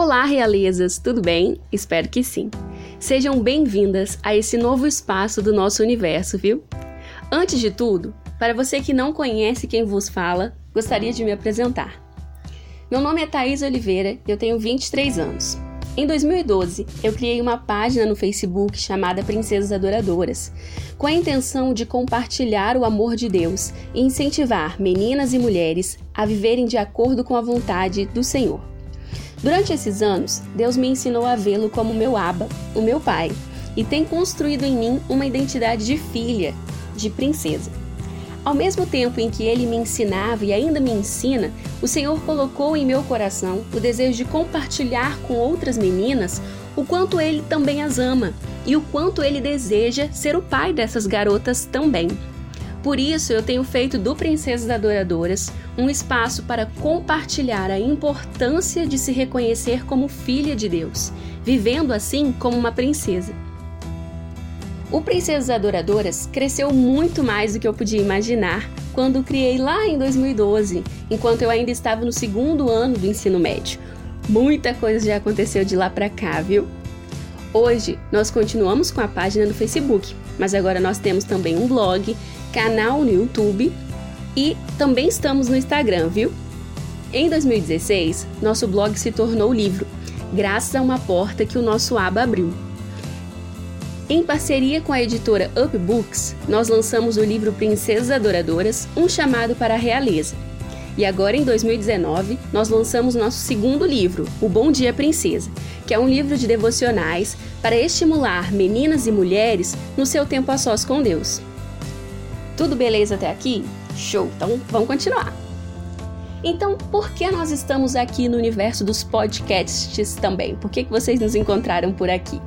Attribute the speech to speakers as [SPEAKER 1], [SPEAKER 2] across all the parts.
[SPEAKER 1] Olá, realezas, tudo bem? Espero que sim. Sejam bem-vindas a esse novo espaço do nosso universo, viu? Antes de tudo, para você que não conhece quem vos fala, gostaria de me apresentar. Meu nome é Thaís Oliveira e eu tenho 23 anos. Em 2012, eu criei uma página no Facebook chamada Princesas Adoradoras, com a intenção de compartilhar o amor de Deus e incentivar meninas e mulheres a viverem de acordo com a vontade do Senhor. Durante esses anos, Deus me ensinou a vê-lo como meu Abba, o meu pai, e tem construído em mim uma identidade de filha, de princesa. Ao mesmo tempo em que ele me ensinava e ainda me ensina, o Senhor colocou em meu coração o desejo de compartilhar com outras meninas o quanto ele também as ama e o quanto ele deseja ser o pai dessas garotas também. Por isso, eu tenho feito do Princesas Adoradoras um espaço para compartilhar a importância de se reconhecer como filha de Deus, vivendo assim como uma princesa. O Princesas Adoradoras cresceu muito mais do que eu podia imaginar quando criei lá em 2012, enquanto eu ainda estava no segundo ano do ensino médio. Muita coisa já aconteceu de lá para cá, viu? Hoje nós continuamos com a página no Facebook, mas agora nós temos também um blog, canal no YouTube e também estamos no Instagram, viu? Em 2016, nosso blog se tornou livro, graças a uma porta que o nosso aba abriu. Em parceria com a editora Up Books, nós lançamos o livro Princesas Adoradoras, um chamado para a realeza. E agora em 2019, nós lançamos nosso segundo livro, O Bom Dia Princesa, que é um livro de devocionais para estimular meninas e mulheres no seu tempo a sós com Deus. Tudo beleza até aqui? Show! Então vamos continuar. Então, por que nós estamos aqui no universo dos podcasts também? Por que, que vocês nos encontraram por aqui?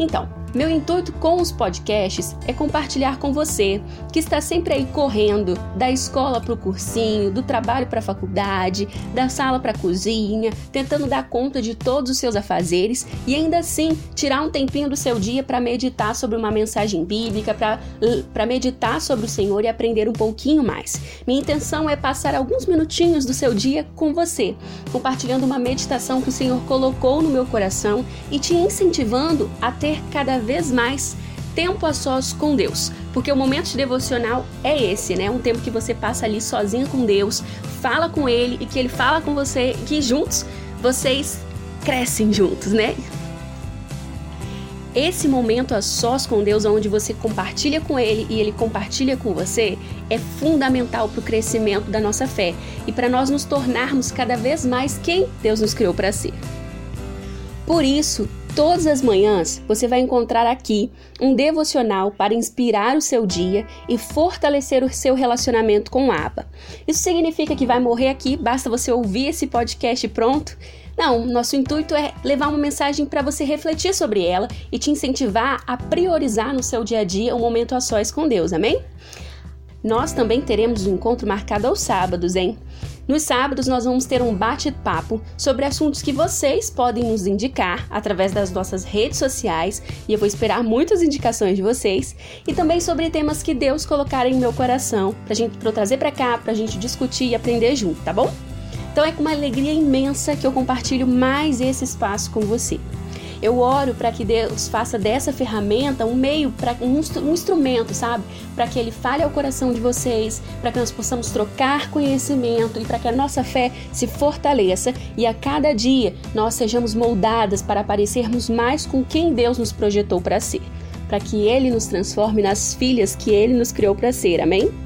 [SPEAKER 1] Então, meu intuito com os podcasts é compartilhar com você, que está sempre aí correndo da escola para o cursinho, do trabalho para a faculdade, da sala para a cozinha, tentando dar conta de todos os seus afazeres e ainda assim tirar um tempinho do seu dia para meditar sobre uma mensagem bíblica, para meditar sobre o Senhor e aprender um pouquinho mais. Minha intenção é passar alguns minutinhos do seu dia com você, compartilhando uma meditação que o Senhor colocou no meu coração e te incentivando a ter cada vez mais tempo a sós com Deus, porque o momento de devocional é esse, né? Um tempo que você passa ali sozinho com Deus, fala com Ele e que Ele fala com você, que juntos vocês crescem juntos, né? Esse momento a sós com Deus, onde você compartilha com Ele e Ele compartilha com você, é fundamental para o crescimento da nossa fé e para nós nos tornarmos cada vez mais quem Deus nos criou para ser. Por isso, Todas as manhãs você vai encontrar aqui um devocional para inspirar o seu dia e fortalecer o seu relacionamento com o Aba. Isso significa que vai morrer aqui, basta você ouvir esse podcast pronto? Não, nosso intuito é levar uma mensagem para você refletir sobre ela e te incentivar a priorizar no seu dia a dia um momento a sós com Deus, amém? Nós também teremos um encontro marcado aos sábados, hein? Nos sábados, nós vamos ter um bate-papo sobre assuntos que vocês podem nos indicar através das nossas redes sociais, e eu vou esperar muitas indicações de vocês, e também sobre temas que Deus colocar em meu coração, pra gente eu trazer para cá, pra gente discutir e aprender junto, tá bom? Então é com uma alegria imensa que eu compartilho mais esse espaço com você. Eu oro para que Deus faça dessa ferramenta um meio, para um, um instrumento, sabe? Para que Ele fale ao coração de vocês, para que nós possamos trocar conhecimento e para que a nossa fé se fortaleça e a cada dia nós sejamos moldadas para parecermos mais com quem Deus nos projetou para ser, para que Ele nos transforme nas filhas que Ele nos criou para ser. Amém?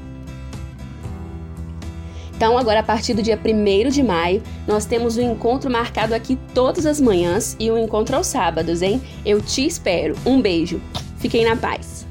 [SPEAKER 1] Então, agora a partir do dia 1 de maio, nós temos um encontro marcado aqui todas as manhãs e um encontro aos sábados, hein? Eu te espero. Um beijo. Fiquem na paz.